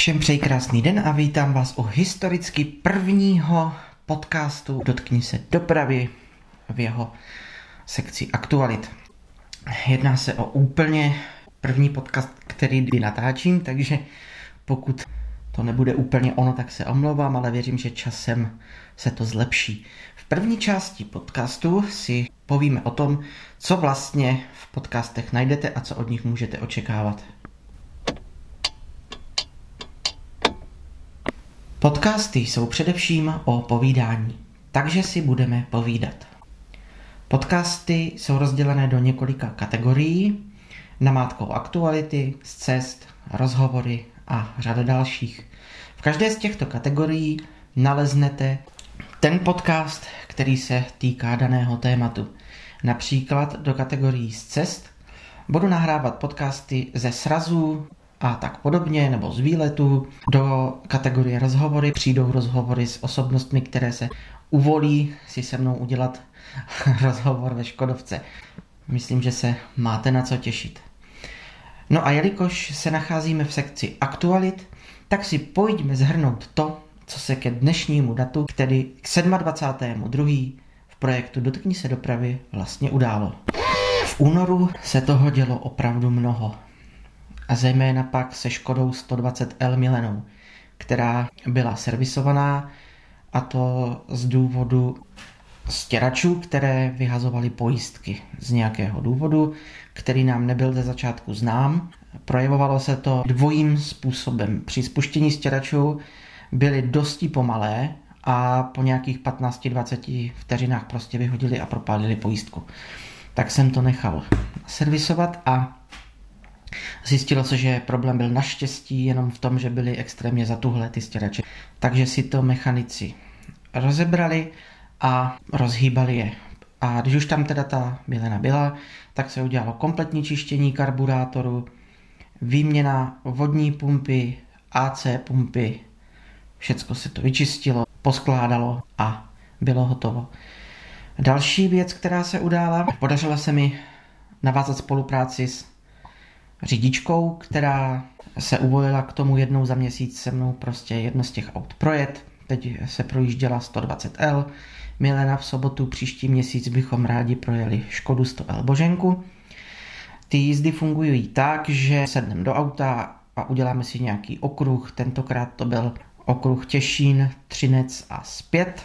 Všem přeji krásný den a vítám vás u historicky prvního podcastu Dotkni se dopravy v jeho sekci aktualit. Jedná se o úplně první podcast, který kdy natáčím, takže pokud to nebude úplně ono, tak se omlouvám, ale věřím, že časem se to zlepší. V první části podcastu si povíme o tom, co vlastně v podcastech najdete a co od nich můžete očekávat. Podcasty jsou především o povídání, takže si budeme povídat. Podcasty jsou rozdělené do několika kategorií, namátkou aktuality, z cest, rozhovory a řada dalších. V každé z těchto kategorií naleznete ten podcast, který se týká daného tématu. Například do kategorií z cest budu nahrávat podcasty ze srazů, a tak podobně, nebo z výletu. Do kategorie rozhovory přijdou rozhovory s osobnostmi, které se uvolí si se mnou udělat rozhovor ve Škodovce. Myslím, že se máte na co těšit. No a jelikož se nacházíme v sekci aktualit, tak si pojďme zhrnout to, co se ke dnešnímu datu, tedy k 27.2. v projektu Dotkni se dopravy vlastně událo. V únoru se toho dělo opravdu mnoho a zejména pak se Škodou 120L Milenou, která byla servisovaná a to z důvodu stěračů, které vyhazovaly pojistky z nějakého důvodu, který nám nebyl ze začátku znám. Projevovalo se to dvojím způsobem. Při spuštění stěračů byly dosti pomalé a po nějakých 15-20 vteřinách prostě vyhodili a propálili pojistku. Tak jsem to nechal servisovat a Zjistilo se, že problém byl naštěstí jenom v tom, že byly extrémně zatuhlé ty stěrače. Takže si to mechanici rozebrali a rozhýbali je. A když už tam teda ta bylena byla, tak se udělalo kompletní čištění karburátoru, výměna vodní pumpy, AC pumpy, všecko se to vyčistilo, poskládalo a bylo hotovo. Další věc, která se udála, podařilo se mi navázat spolupráci s řidičkou, která se uvolila k tomu jednou za měsíc se mnou prostě jedno z těch aut projet. Teď se projížděla 120L. Milena v sobotu příští měsíc bychom rádi projeli Škodu 100L Boženku. Ty jízdy fungují tak, že sedneme do auta a uděláme si nějaký okruh. Tentokrát to byl okruh Těšín, Třinec a zpět.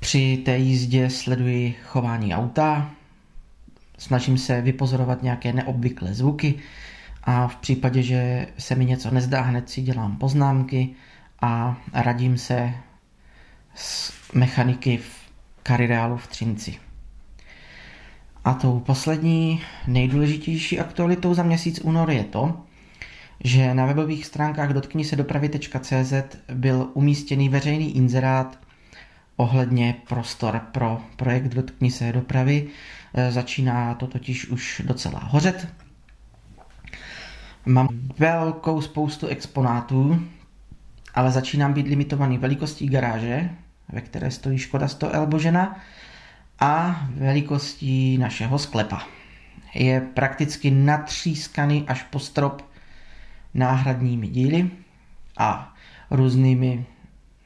Při té jízdě sleduji chování auta, snažím se vypozorovat nějaké neobvyklé zvuky a v případě, že se mi něco nezdá, hned si dělám poznámky a radím se s mechaniky v Karireálu v Třinci. A tou poslední nejdůležitější aktualitou za měsíc únor je to, že na webových stránkách dotkni se dopravy.cz byl umístěný veřejný inzerát ohledně prostor pro projekt Dotkni se dopravy. E, začíná to totiž už docela hořet. Mám velkou spoustu exponátů, ale začínám být limitovaný velikostí garáže, ve které stojí Škoda 100 Elbožena a velikostí našeho sklepa. Je prakticky natřískaný až po strop náhradními díly a různými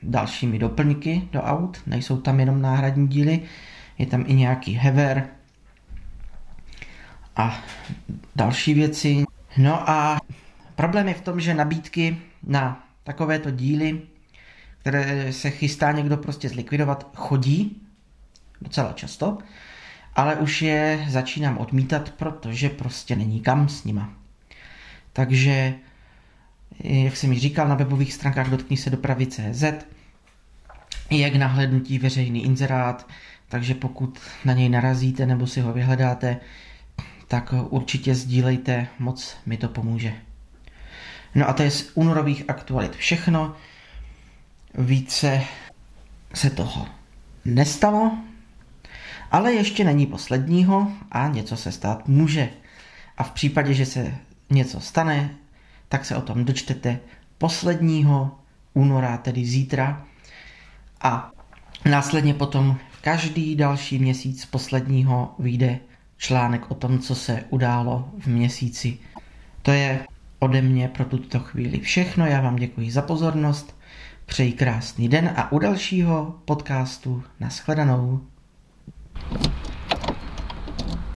dalšími doplňky do aut, nejsou tam jenom náhradní díly, je tam i nějaký hever a další věci. No a problém je v tom, že nabídky na takovéto díly, které se chystá někdo prostě zlikvidovat, chodí docela často, ale už je začínám odmítat, protože prostě není kam s nima. Takže jak jsem mi říkal, na webových stránkách dotkni se dopravy CZ je k nahlédnutí veřejný inzerát, takže pokud na něj narazíte nebo si ho vyhledáte, tak určitě sdílejte, moc mi to pomůže. No a to je z únorových aktualit všechno. Více se toho nestalo, ale ještě není posledního a něco se stát může. A v případě, že se něco stane, tak se o tom dočtete posledního února, tedy zítra. A následně potom každý další měsíc posledního vyjde článek o tom, co se událo v měsíci. To je ode mě pro tuto chvíli všechno. Já vám děkuji za pozornost, přeji krásný den a u dalšího podcastu nashledanou.